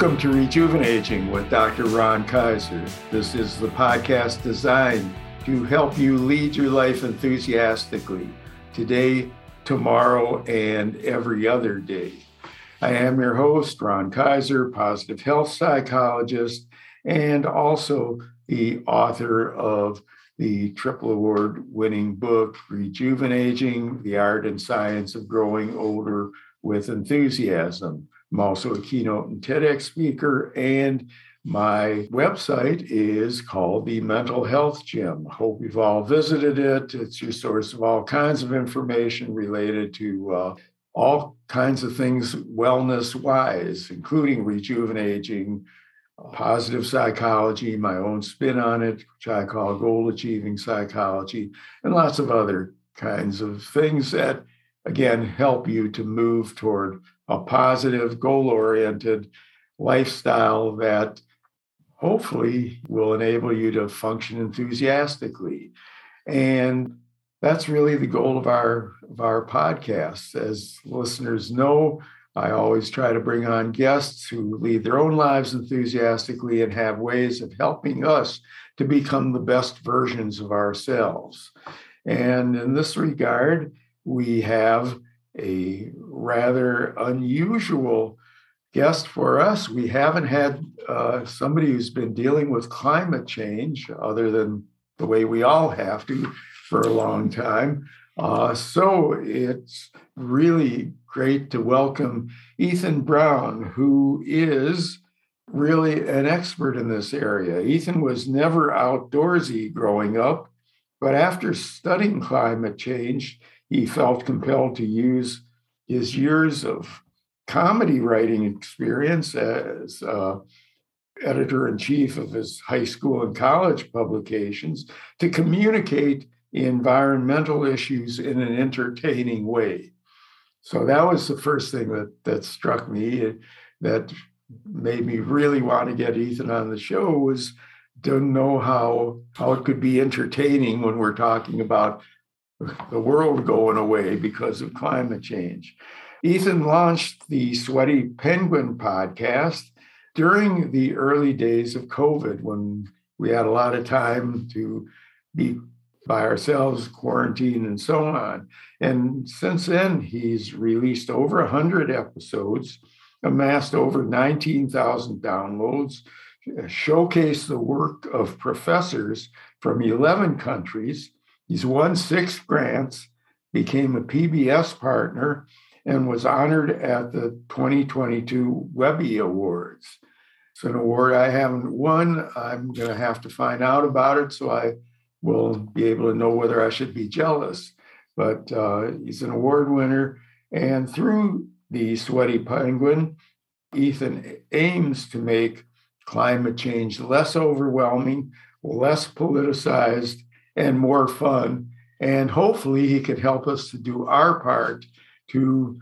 Welcome to Rejuvenating with Dr. Ron Kaiser. This is the podcast designed to help you lead your life enthusiastically today, tomorrow, and every other day. I am your host, Ron Kaiser, positive health psychologist, and also the author of the triple award winning book, Rejuvenating the Art and Science of Growing Older with Enthusiasm. I'm also a keynote and TEDx speaker, and my website is called the Mental Health Gym. Hope you've all visited it. It's your source of all kinds of information related to uh, all kinds of things wellness wise, including rejuvenating, uh, positive psychology, my own spin on it, which I call goal achieving psychology, and lots of other kinds of things that, again, help you to move toward a positive, goal oriented lifestyle that hopefully will enable you to function enthusiastically. And that's really the goal of our of our podcast. As listeners know, I always try to bring on guests who lead their own lives enthusiastically and have ways of helping us to become the best versions of ourselves. And in this regard, we have a rather unusual guest for us. We haven't had uh, somebody who's been dealing with climate change, other than the way we all have to, for a long time. Uh, so it's really great to welcome Ethan Brown, who is really an expert in this area. Ethan was never outdoorsy growing up, but after studying climate change, he felt compelled to use his years of comedy writing experience as uh, editor in chief of his high school and college publications to communicate environmental issues in an entertaining way. So that was the first thing that that struck me that made me really want to get Ethan on the show was to know how how it could be entertaining when we're talking about the world going away because of climate change. Ethan launched the Sweaty Penguin podcast during the early days of COVID when we had a lot of time to be by ourselves, quarantine, and so on. And since then, he's released over 100 episodes, amassed over 19,000 downloads, showcased the work of professors from 11 countries. He's won six grants, became a PBS partner, and was honored at the 2022 Webby Awards. It's an award I haven't won. I'm going to have to find out about it so I will be able to know whether I should be jealous. But uh, he's an award winner. And through the Sweaty Penguin, Ethan aims to make climate change less overwhelming, less politicized, and more fun. And hopefully, he can help us to do our part to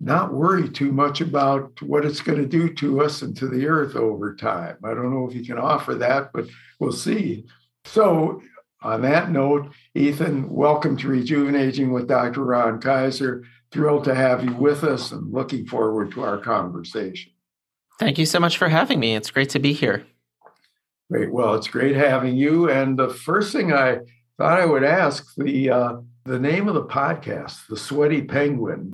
not worry too much about what it's going to do to us and to the earth over time. I don't know if he can offer that, but we'll see. So, on that note, Ethan, welcome to Rejuvenating with Dr. Ron Kaiser. Thrilled to have you with us and looking forward to our conversation. Thank you so much for having me. It's great to be here. Great. Well, it's great having you. And the first thing I thought I would ask the uh, the name of the podcast, The Sweaty Penguin.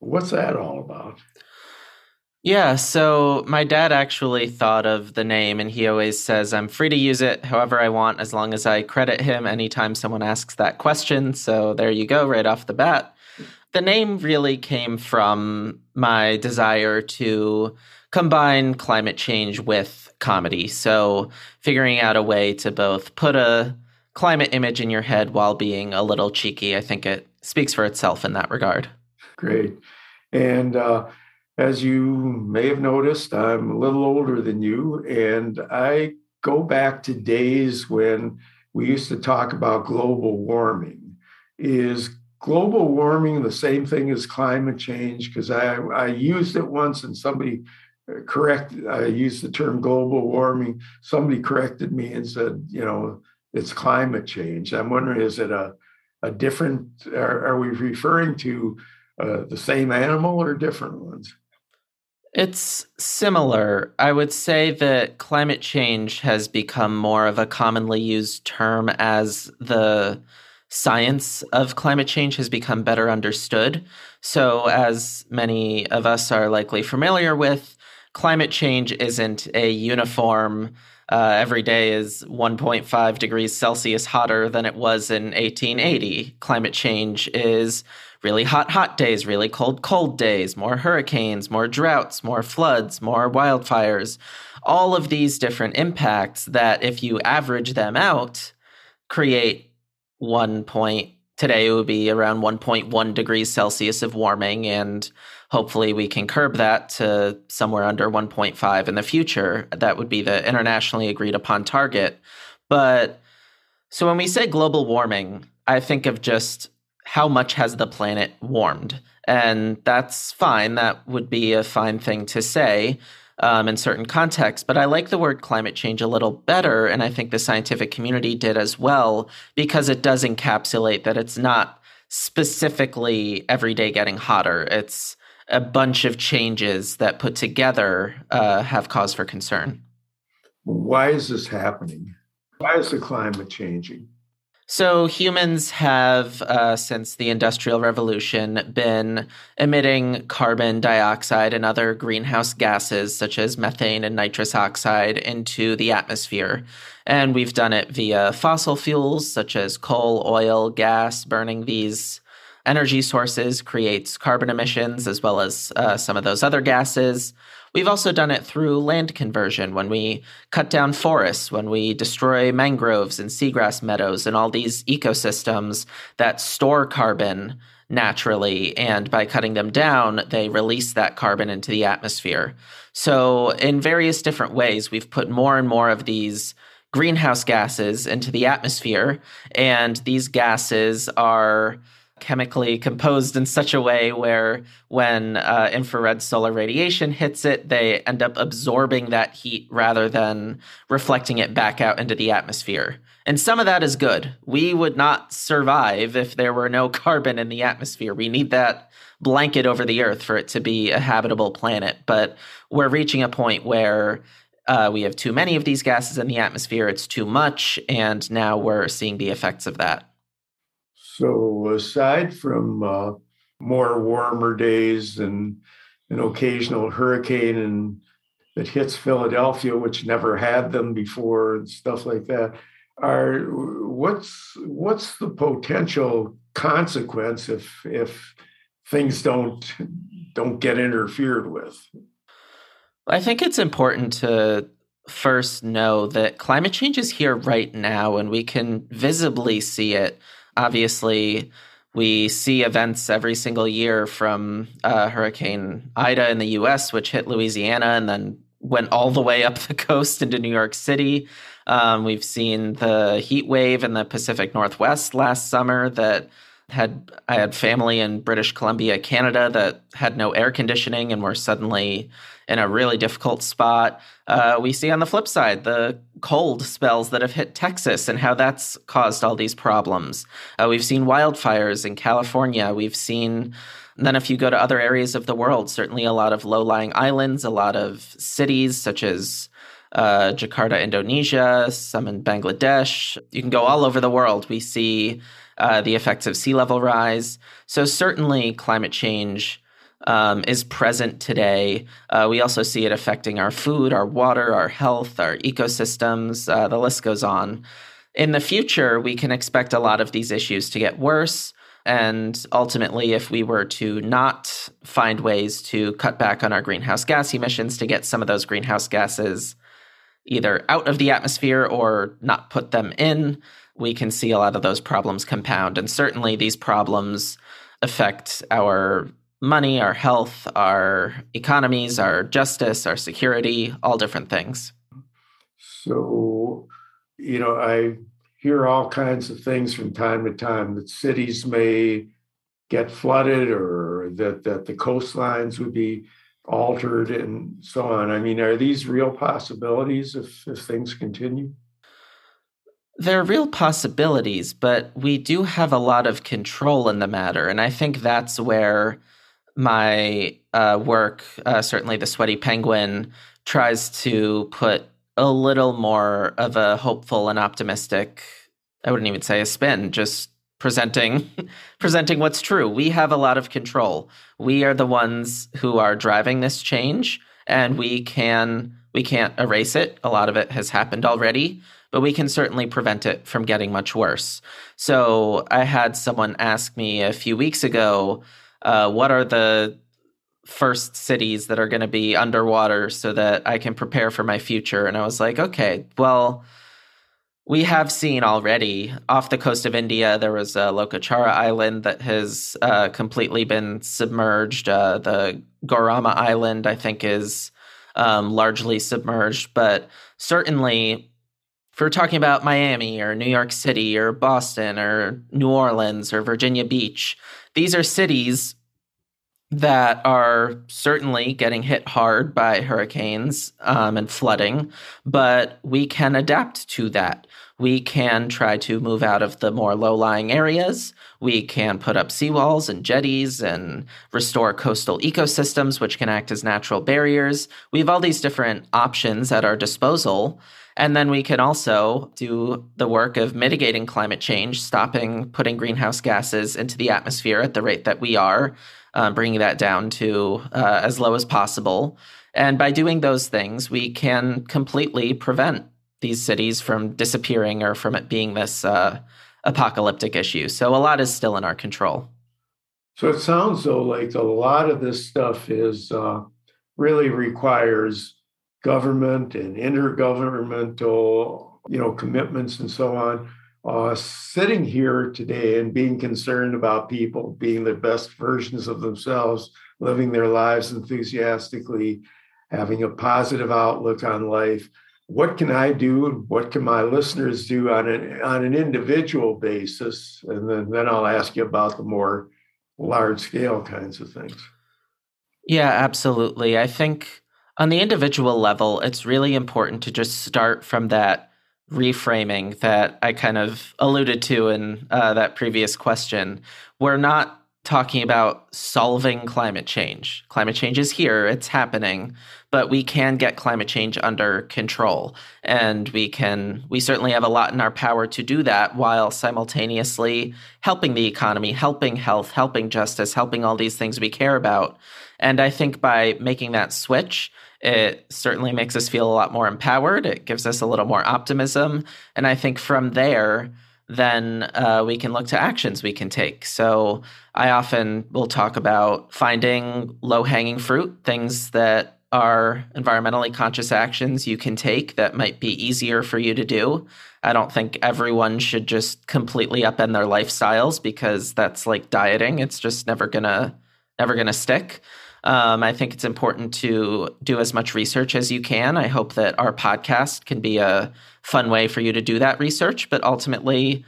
What's that all about? Yeah, so my dad actually thought of the name, and he always says I'm free to use it however I want as long as I credit him anytime someone asks that question. So there you go, right off the bat. The name really came from my desire to combine climate change with comedy. So figuring out a way to both put a climate image in your head while being a little cheeky, I think it speaks for itself in that regard. Great. And uh, as you may have noticed, I'm a little older than you, and I go back to days when we used to talk about global warming. Is global warming the same thing as climate change? Because I, I used it once and somebody correct I used the term global warming. Somebody corrected me and said, you know, it's climate change. I'm wondering, is it a a different? Are, are we referring to uh, the same animal or different ones? It's similar. I would say that climate change has become more of a commonly used term as the science of climate change has become better understood. So, as many of us are likely familiar with, climate change isn't a uniform, uh, every day is 1.5 degrees Celsius hotter than it was in 1880. Climate change is really hot, hot days, really cold, cold days, more hurricanes, more droughts, more floods, more wildfires. All of these different impacts that, if you average them out, create one point. Today it would be around 1.1 degrees Celsius of warming, and hopefully we can curb that to somewhere under 1.5 in the future. That would be the internationally agreed upon target. But so when we say global warming, I think of just how much has the planet warmed? And that's fine. That would be a fine thing to say um, in certain contexts. But I like the word climate change a little better. And I think the scientific community did as well, because it does encapsulate that it's not specifically every day getting hotter. It's a bunch of changes that put together uh, have cause for concern. Why is this happening? Why is the climate changing? So, humans have, uh, since the Industrial Revolution, been emitting carbon dioxide and other greenhouse gases, such as methane and nitrous oxide, into the atmosphere. And we've done it via fossil fuels, such as coal, oil, gas. Burning these energy sources creates carbon emissions, as well as uh, some of those other gases. We've also done it through land conversion when we cut down forests, when we destroy mangroves and seagrass meadows and all these ecosystems that store carbon naturally. And by cutting them down, they release that carbon into the atmosphere. So, in various different ways, we've put more and more of these greenhouse gases into the atmosphere. And these gases are chemically composed in such a way where when uh, infrared solar radiation hits it, they end up absorbing that heat rather than reflecting it back out into the atmosphere. And some of that is good. We would not survive if there were no carbon in the atmosphere. We need that blanket over the earth for it to be a habitable planet. But we're reaching a point where uh, we have too many of these gases in the atmosphere, it's too much, and now we're seeing the effects of that. So, aside from uh, more warmer days and an occasional hurricane and that hits Philadelphia, which never had them before, and stuff like that, are what's what's the potential consequence if if things don't don't get interfered with? I think it's important to first know that climate change is here right now, and we can visibly see it obviously we see events every single year from uh, Hurricane Ida in the US, which hit Louisiana and then went all the way up the coast into New York City. Um, we've seen the heat wave in the Pacific Northwest last summer that had I had family in British Columbia, Canada that had no air conditioning and were suddenly in a really difficult spot. Uh, we see on the flip side the cold spells that have hit Texas and how that's caused all these problems. Uh, we've seen wildfires in California. We've seen then, if you go to other areas of the world, certainly a lot of low lying islands, a lot of cities such as uh, Jakarta, Indonesia, some in Bangladesh. You can go all over the world. We see uh, the effects of sea level rise. So, certainly, climate change um, is present today. Uh, we also see it affecting our food, our water, our health, our ecosystems. Uh, the list goes on. In the future, we can expect a lot of these issues to get worse. And ultimately, if we were to not find ways to cut back on our greenhouse gas emissions to get some of those greenhouse gases either out of the atmosphere or not put them in, we can see a lot of those problems compound. And certainly, these problems affect our money, our health, our economies, our justice, our security, all different things. So, you know, I hear all kinds of things from time to time that cities may get flooded or that, that the coastlines would be altered and so on. I mean, are these real possibilities if, if things continue? There are real possibilities, but we do have a lot of control in the matter. And I think that's where my uh, work, uh, certainly the Sweaty Penguin, tries to put a little more of a hopeful and optimistic, I wouldn't even say a spin, just presenting presenting what's true. We have a lot of control. We are the ones who are driving this change and we can we can't erase it. A lot of it has happened already, but we can certainly prevent it from getting much worse. So I had someone ask me a few weeks ago, uh, what are the first cities that are going to be underwater so that I can prepare for my future? And I was like, okay, well, we have seen already off the coast of India, there was a Lohachara Island that has uh, completely been submerged. Uh, the Gorama Island, I think, is um, largely submerged. But certainly, if we're talking about Miami or New York City or Boston or New Orleans or Virginia Beach, these are cities that are certainly getting hit hard by hurricanes um, and flooding, but we can adapt to that. We can try to move out of the more low lying areas. We can put up seawalls and jetties and restore coastal ecosystems, which can act as natural barriers. We have all these different options at our disposal. And then we can also do the work of mitigating climate change, stopping putting greenhouse gases into the atmosphere at the rate that we are, uh, bringing that down to uh, as low as possible. And by doing those things, we can completely prevent these cities from disappearing or from it being this uh, apocalyptic issue. So a lot is still in our control. So it sounds though like a lot of this stuff is uh, really requires government and intergovernmental, you know, commitments and so on. Uh, sitting here today and being concerned about people being the best versions of themselves, living their lives enthusiastically, having a positive outlook on life what can I do what can my listeners do on an on an individual basis? And then, then I'll ask you about the more large scale kinds of things. Yeah, absolutely. I think on the individual level, it's really important to just start from that reframing that I kind of alluded to in uh, that previous question. We're not talking about solving climate change. Climate change is here, it's happening, but we can get climate change under control. And we can, we certainly have a lot in our power to do that while simultaneously helping the economy, helping health, helping justice, helping all these things we care about. And I think by making that switch, it certainly makes us feel a lot more empowered. It gives us a little more optimism. And I think from there, then uh, we can look to actions we can take. So I often will talk about finding low hanging fruit, things that are environmentally conscious actions you can take that might be easier for you to do. I don't think everyone should just completely upend their lifestyles because that's like dieting. It's just never gonna never gonna stick. Um, I think it's important to do as much research as you can. I hope that our podcast can be a fun way for you to do that research. But ultimately,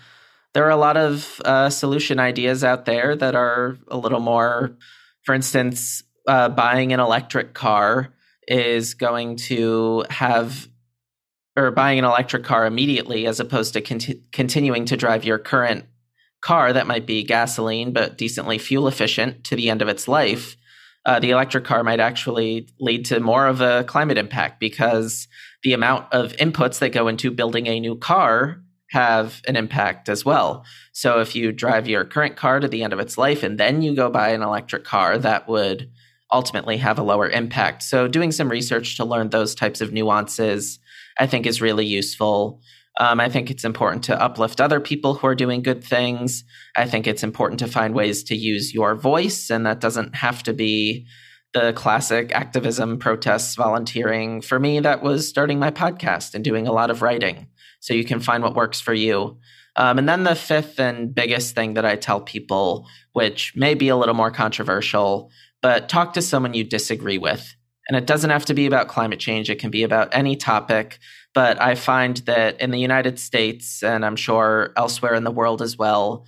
there are a lot of uh, solution ideas out there that are a little more, for instance, uh, buying an electric car is going to have or buying an electric car immediately as opposed to conti- continuing to drive your current car that might be gasoline but decently fuel efficient to the end of its life uh, the electric car might actually lead to more of a climate impact because the amount of inputs that go into building a new car have an impact as well. So if you drive your current car to the end of its life and then you go buy an electric car, that would ultimately have a lower impact. So doing some research to learn those types of nuances, I think, is really useful. Um, I think it's important to uplift other people who are doing good things. I think it's important to find ways to use your voice, and that doesn't have to be the classic activism, protests, volunteering. For me, that was starting my podcast and doing a lot of writing. So you can find what works for you. Um, and then the fifth and biggest thing that I tell people, which may be a little more controversial, but talk to someone you disagree with. And it doesn't have to be about climate change, it can be about any topic. But I find that in the United States, and I'm sure elsewhere in the world as well,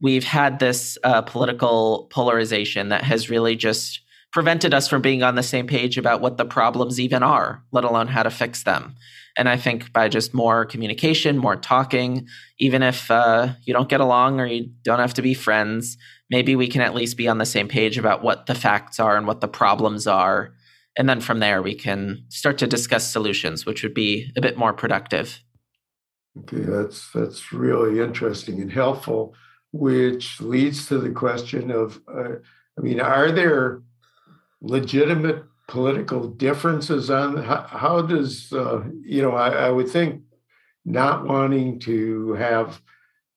we've had this uh, political polarization that has really just prevented us from being on the same page about what the problems even are, let alone how to fix them. And I think by just more communication, more talking, even if uh, you don't get along or you don't have to be friends, maybe we can at least be on the same page about what the facts are and what the problems are. And then from there, we can start to discuss solutions, which would be a bit more productive. Okay, that's that's really interesting and helpful, which leads to the question of, uh, I mean, are there legitimate political differences on how, how does uh, you know? I, I would think not wanting to have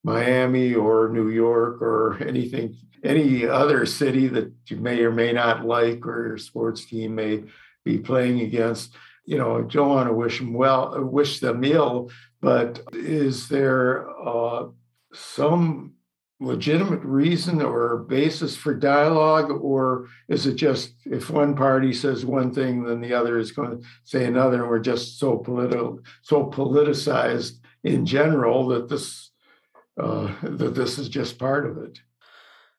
Miami or New York or anything, any other city that you may or may not like or your sports team may be playing against. You know, I don't want to wish them well, wish them ill, but is there uh, some legitimate reason or basis for dialogue, or is it just if one party says one thing, then the other is going to say another, and we're just so political, so politicized in general that this uh, that this is just part of it.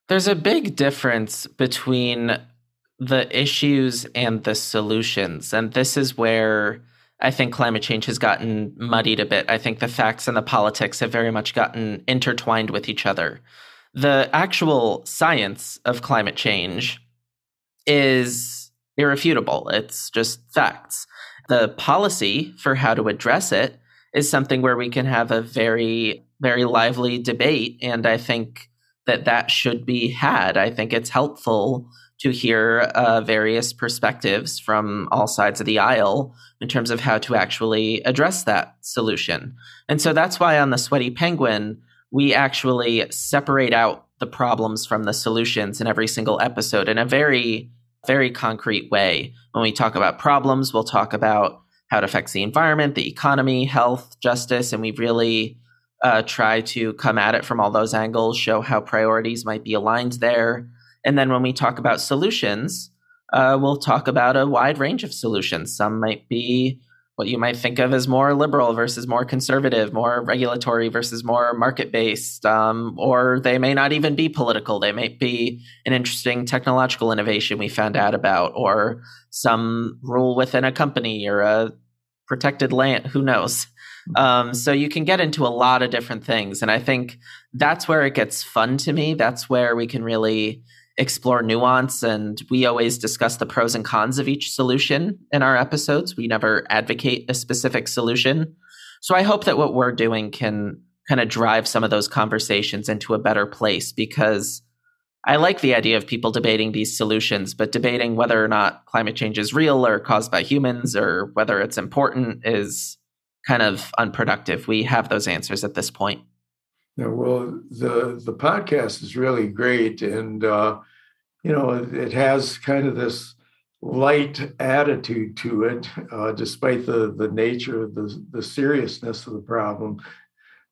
There's a big difference between the issues and the solutions, and this is where I think climate change has gotten muddied a bit. I think the facts and the politics have very much gotten intertwined with each other. The actual science of climate change is irrefutable, it's just facts. The policy for how to address it is something where we can have a very, very lively debate. And I think that that should be had. I think it's helpful to hear uh, various perspectives from all sides of the aisle in terms of how to actually address that solution. And so that's why on the Sweaty Penguin, we actually separate out the problems from the solutions in every single episode in a very, very concrete way. When we talk about problems, we'll talk about how it affects the environment, the economy, health, justice, and we really uh, try to come at it from all those angles, show how priorities might be aligned there. And then when we talk about solutions, uh, we'll talk about a wide range of solutions. Some might be what you might think of as more liberal versus more conservative, more regulatory versus more market based, um, or they may not even be political. They might be an interesting technological innovation we found out about, or some rule within a company or a protected land. Who knows? Um, so you can get into a lot of different things. And I think that's where it gets fun to me. That's where we can really explore nuance. And we always discuss the pros and cons of each solution in our episodes. We never advocate a specific solution. So I hope that what we're doing can kind of drive some of those conversations into a better place because I like the idea of people debating these solutions, but debating whether or not climate change is real or caused by humans or whether it's important is kind of unproductive. We have those answers at this point. Yeah, well, the the podcast is really great, and uh, you know it has kind of this light attitude to it, uh, despite the the nature of the the seriousness of the problem.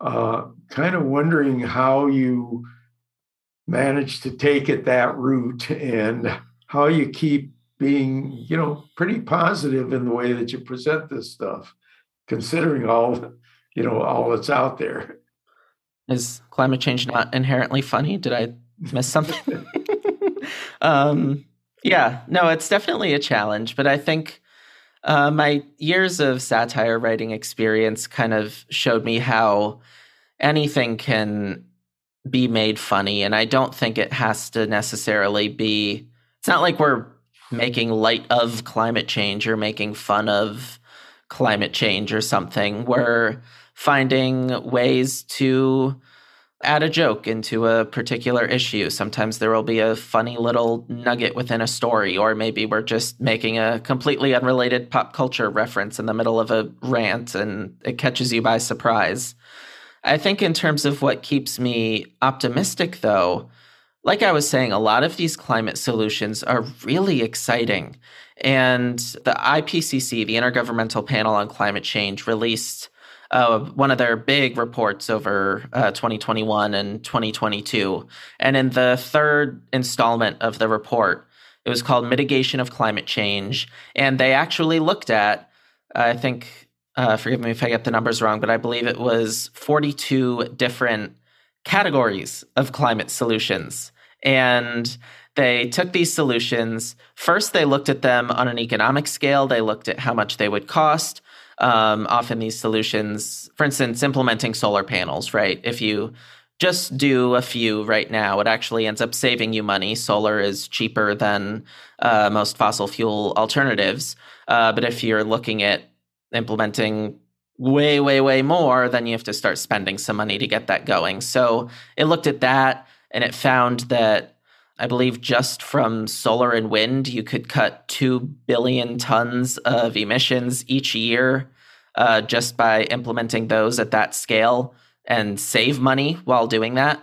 Uh, kind of wondering how you manage to take it that route and how you keep being, you know, pretty positive in the way that you present this stuff considering all you know all that's out there. Is climate change not inherently funny? Did I miss something? um, yeah, no, it's definitely a challenge, but I think uh, my years of satire writing experience kind of showed me how anything can be made funny, and I don't think it has to necessarily be. It's not like we're making light of climate change or making fun of climate change or something. We're finding ways to add a joke into a particular issue. Sometimes there will be a funny little nugget within a story, or maybe we're just making a completely unrelated pop culture reference in the middle of a rant and it catches you by surprise. I think, in terms of what keeps me optimistic, though, like I was saying, a lot of these climate solutions are really exciting. And the IPCC, the Intergovernmental Panel on Climate Change, released uh, one of their big reports over uh, 2021 and 2022. And in the third installment of the report, it was called Mitigation of Climate Change. And they actually looked at, I think, uh, forgive me if I get the numbers wrong, but I believe it was 42 different categories of climate solutions. And they took these solutions. First, they looked at them on an economic scale. They looked at how much they would cost. Um, often, these solutions, for instance, implementing solar panels, right? If you just do a few right now. It actually ends up saving you money. Solar is cheaper than uh, most fossil fuel alternatives. Uh, but if you're looking at implementing way, way, way more, then you have to start spending some money to get that going. So it looked at that and it found that I believe just from solar and wind, you could cut 2 billion tons of emissions each year uh, just by implementing those at that scale and save money while doing that.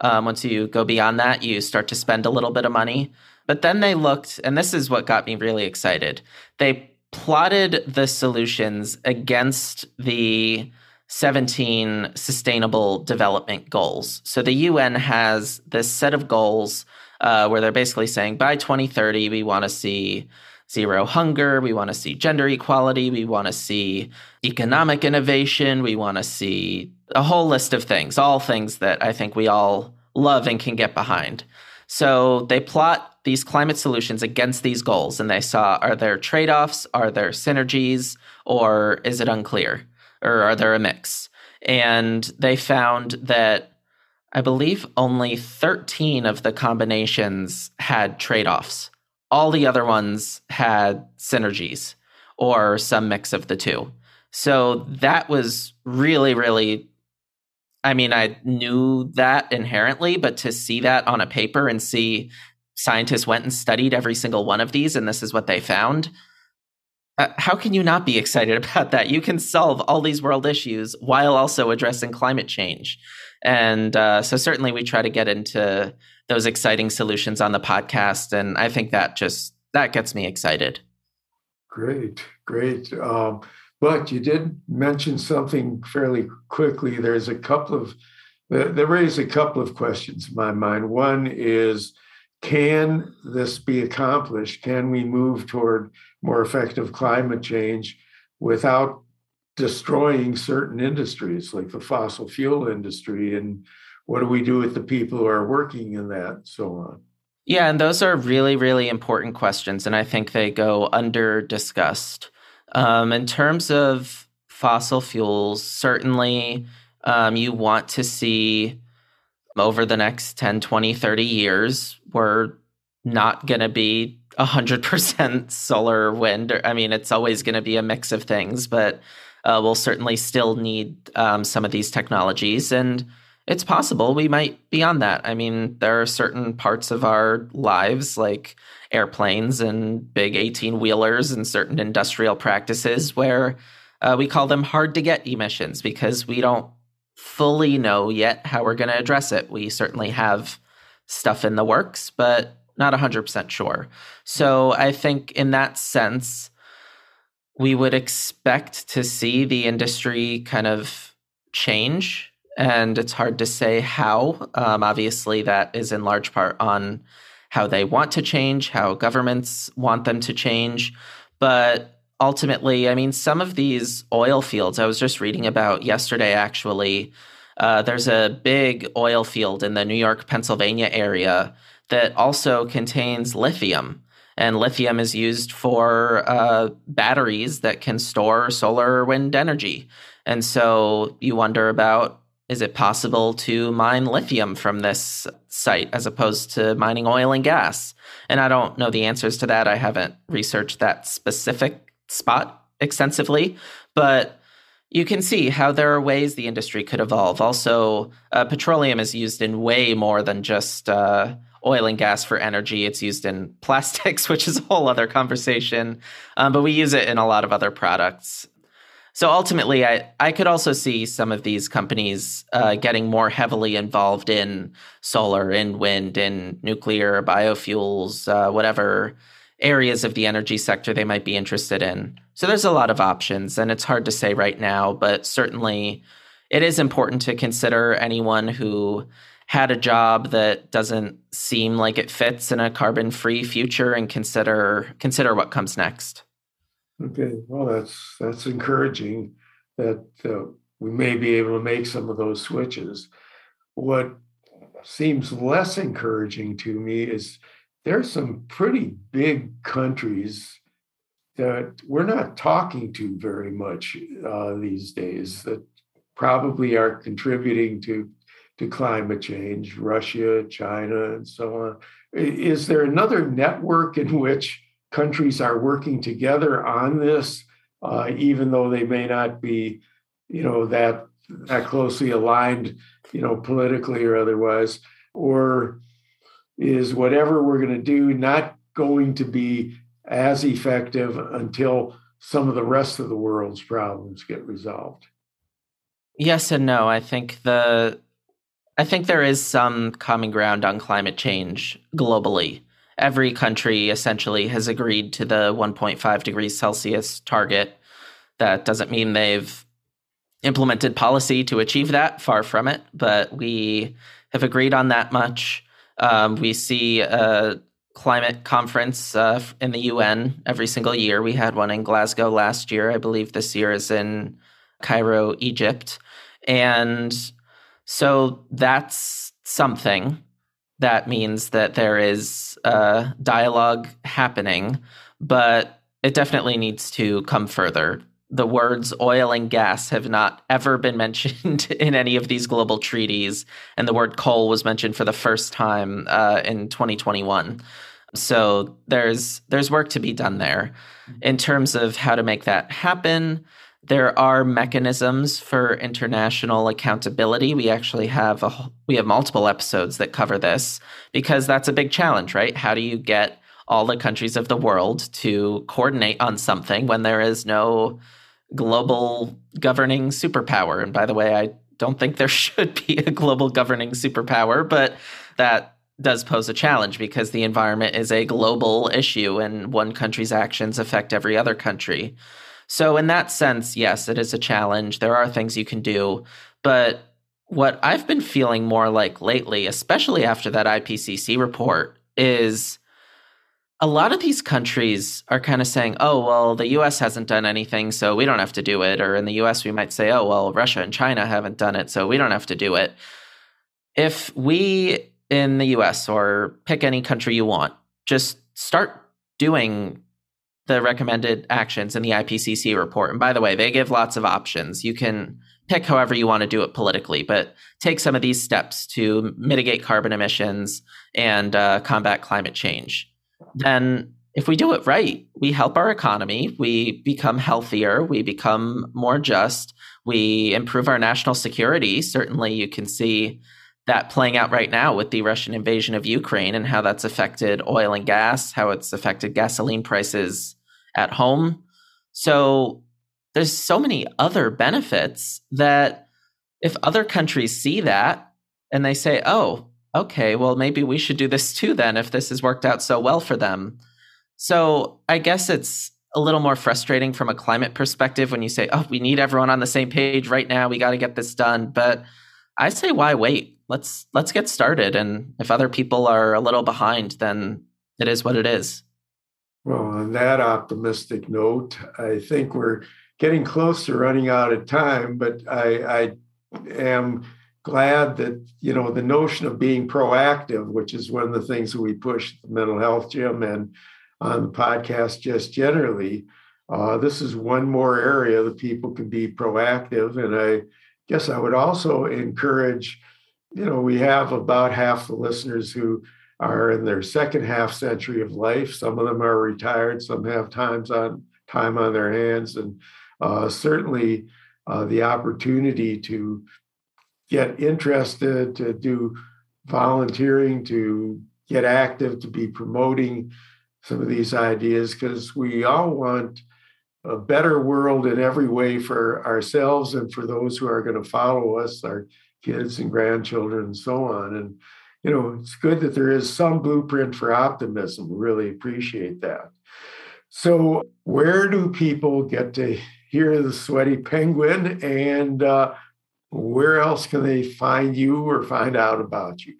Um, once you go beyond that, you start to spend a little bit of money. But then they looked, and this is what got me really excited. They plotted the solutions against the 17 sustainable development goals. So the UN has this set of goals uh, where they're basically saying by 2030, we want to see zero hunger, we want to see gender equality, we want to see economic innovation, we want to see a whole list of things, all things that I think we all love and can get behind. So they plot these climate solutions against these goals and they saw are there trade offs, are there synergies, or is it unclear? Or are there a mix? And they found that I believe only 13 of the combinations had trade offs. All the other ones had synergies or some mix of the two. So that was really, really I mean, I knew that inherently, but to see that on a paper and see scientists went and studied every single one of these and this is what they found, uh, how can you not be excited about that? You can solve all these world issues while also addressing climate change. And uh, so, certainly, we try to get into those exciting solutions on the podcast. And I think that just that gets me excited. Great, great. Um, but you did mention something fairly quickly. There's a couple of that raise a couple of questions in my mind. One is, can this be accomplished? Can we move toward more effective climate change without destroying certain industries like the fossil fuel industry? And what do we do with the people who are working in that, and so on? Yeah, and those are really, really important questions. And I think they go under discussed. Um, in terms of fossil fuels, certainly um, you want to see over the next 10, 20, 30 years, we're not going to be 100% solar wind. I mean, it's always going to be a mix of things, but uh, we'll certainly still need um, some of these technologies. And it's possible we might be on that. I mean, there are certain parts of our lives, like airplanes and big 18 wheelers and certain industrial practices, where uh, we call them hard to get emissions because we don't fully know yet how we're going to address it. We certainly have stuff in the works, but not 100% sure. So I think in that sense, we would expect to see the industry kind of change and it's hard to say how. Um, obviously, that is in large part on how they want to change, how governments want them to change. But ultimately, I mean, some of these oil fields I was just reading about yesterday, actually. Uh, there's a big oil field in the New York, Pennsylvania area that also contains lithium. And lithium is used for uh, batteries that can store solar or wind energy. And so you wonder about is it possible to mine lithium from this site as opposed to mining oil and gas? And I don't know the answers to that. I haven't researched that specific spot extensively, but you can see how there are ways the industry could evolve. Also, uh, petroleum is used in way more than just uh, oil and gas for energy. It's used in plastics, which is a whole other conversation, um, but we use it in a lot of other products. So ultimately, I, I could also see some of these companies uh, getting more heavily involved in solar, in wind, in nuclear, biofuels, uh, whatever areas of the energy sector they might be interested in. So there's a lot of options, and it's hard to say right now, but certainly it is important to consider anyone who had a job that doesn't seem like it fits in a carbon free future and consider consider what comes next. Okay, well, that's that's encouraging that uh, we may be able to make some of those switches. What seems less encouraging to me is there's some pretty big countries that we're not talking to very much uh, these days that probably are contributing to to climate change, Russia, China, and so on. Is there another network in which countries are working together on this, uh, even though they may not be, you know, that that closely aligned, you know, politically or otherwise? Or is whatever we're going to do not going to be as effective until some of the rest of the world's problems get resolved? Yes and no. I think the I think there is some common ground on climate change globally. Every country essentially has agreed to the 1.5 degrees Celsius target. That doesn't mean they've implemented policy to achieve that, far from it, but we have agreed on that much. Um, we see a climate conference uh, in the UN every single year. We had one in Glasgow last year. I believe this year is in Cairo, Egypt. And so that's something that means that there is a dialogue happening, but it definitely needs to come further. The words oil and gas have not ever been mentioned in any of these global treaties, and the word coal was mentioned for the first time uh, in 2021. So there's there's work to be done there. In terms of how to make that happen, there are mechanisms for international accountability. We actually have a we have multiple episodes that cover this because that's a big challenge, right? How do you get all the countries of the world to coordinate on something when there is no global governing superpower? And by the way, I don't think there should be a global governing superpower, but that does pose a challenge because the environment is a global issue and one country's actions affect every other country. So, in that sense, yes, it is a challenge. There are things you can do. But what I've been feeling more like lately, especially after that IPCC report, is a lot of these countries are kind of saying, oh, well, the US hasn't done anything, so we don't have to do it. Or in the US, we might say, oh, well, Russia and China haven't done it, so we don't have to do it. If we in the US or pick any country you want, just start doing the recommended actions in the IPCC report. And by the way, they give lots of options. You can pick however you want to do it politically, but take some of these steps to mitigate carbon emissions and uh, combat climate change. Then, if we do it right, we help our economy, we become healthier, we become more just, we improve our national security. Certainly, you can see that playing out right now with the Russian invasion of Ukraine and how that's affected oil and gas, how it's affected gasoline prices at home. So there's so many other benefits that if other countries see that and they say, "Oh, okay, well maybe we should do this too then if this has worked out so well for them." So I guess it's a little more frustrating from a climate perspective when you say, "Oh, we need everyone on the same page right now. We got to get this done." But I say why wait? let's let's get started. And if other people are a little behind, then it is what it is. Well, on that optimistic note, I think we're getting close to running out of time, but I, I am glad that you know the notion of being proactive, which is one of the things that we push the mental health gym and on the podcast just generally. Uh, this is one more area that people can be proactive, and I guess I would also encourage you know, we have about half the listeners who are in their second half century of life. Some of them are retired, some have times on time on their hands, and uh, certainly uh, the opportunity to get interested, to do volunteering, to get active, to be promoting some of these ideas, because we all want a better world in every way for ourselves and for those who are going to follow us, our kids and grandchildren and so on. And, you know, it's good that there is some blueprint for optimism. Really appreciate that. So, where do people get to hear the Sweaty Penguin and uh, where else can they find you or find out about you?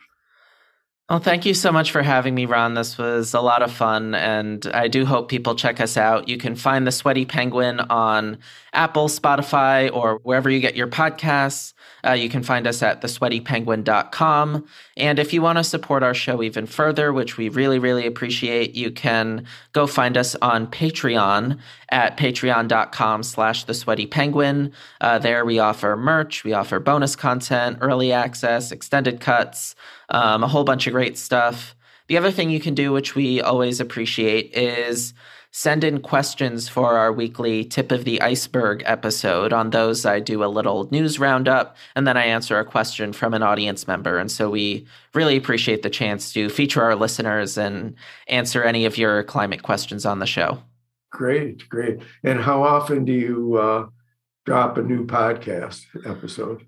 Well, thank you so much for having me, Ron. This was a lot of fun, and I do hope people check us out. You can find The Sweaty Penguin on Apple, Spotify, or wherever you get your podcasts. Uh, you can find us at thesweatypenguin.com. And if you want to support our show even further, which we really, really appreciate, you can go find us on Patreon at patreon.com slash thesweatypenguin. Uh, there we offer merch, we offer bonus content, early access, extended cuts, um, a whole bunch of great stuff. The other thing you can do, which we always appreciate, is send in questions for our weekly tip of the iceberg episode. On those, I do a little news roundup and then I answer a question from an audience member. And so we really appreciate the chance to feature our listeners and answer any of your climate questions on the show. Great, great. And how often do you uh, drop a new podcast episode?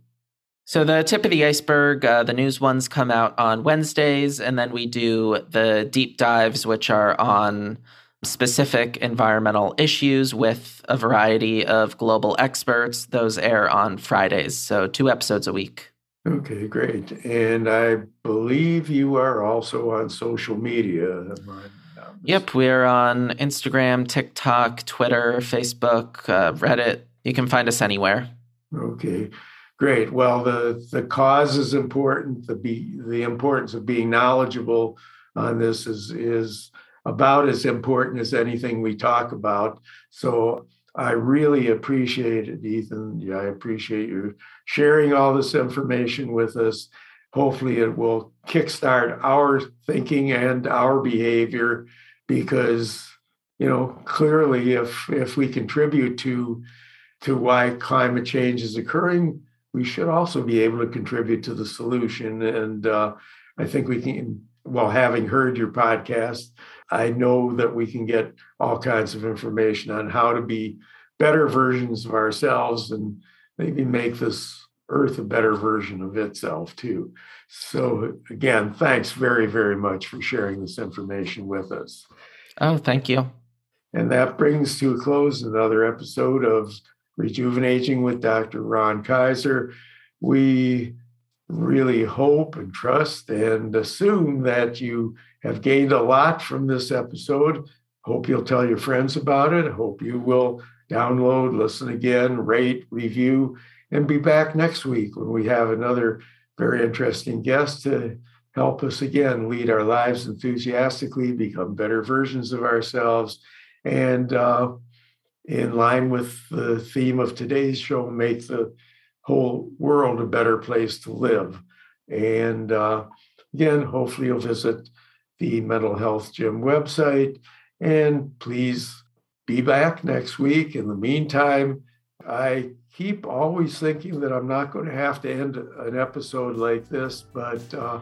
So the tip of the iceberg, uh, the news ones come out on Wednesdays, and then we do the deep dives, which are on specific environmental issues with a variety of global experts. Those air on Fridays, so two episodes a week. Okay, great. And I believe you are also on social media. Yep, we're on Instagram, TikTok, Twitter, Facebook, uh, Reddit. You can find us anywhere. Okay, great. Well, the the cause is important. The be the importance of being knowledgeable on this is is about as important as anything we talk about. So I really appreciate it, Ethan. Yeah, I appreciate you sharing all this information with us. Hopefully, it will kickstart our thinking and our behavior because, you know, clearly, if if we contribute to to why climate change is occurring, we should also be able to contribute to the solution. And uh, I think we can. Well, having heard your podcast, I know that we can get all kinds of information on how to be better versions of ourselves and maybe make this earth a better version of itself too. So again, thanks very, very much for sharing this information with us. Oh, thank you. And that brings to a close another episode of Rejuvenating with Dr. Ron Kaiser. We really hope and trust and assume that you have gained a lot from this episode. Hope you'll tell your friends about it. Hope you will download, listen again, rate, review, and be back next week when we have another very interesting guest to help us again lead our lives enthusiastically, become better versions of ourselves, and uh, in line with the theme of today's show, make the whole world a better place to live. And uh, again, hopefully you'll visit the Mental Health Gym website. And please be back next week. In the meantime, I keep always thinking that I'm not going to have to end an episode like this, but uh,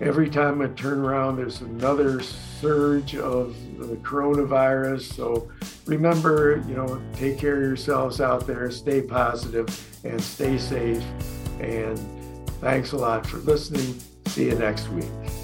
every time I turn around, there's another surge of the coronavirus. So remember, you know, take care of yourselves out there, stay positive, and stay safe. And thanks a lot for listening. See you next week.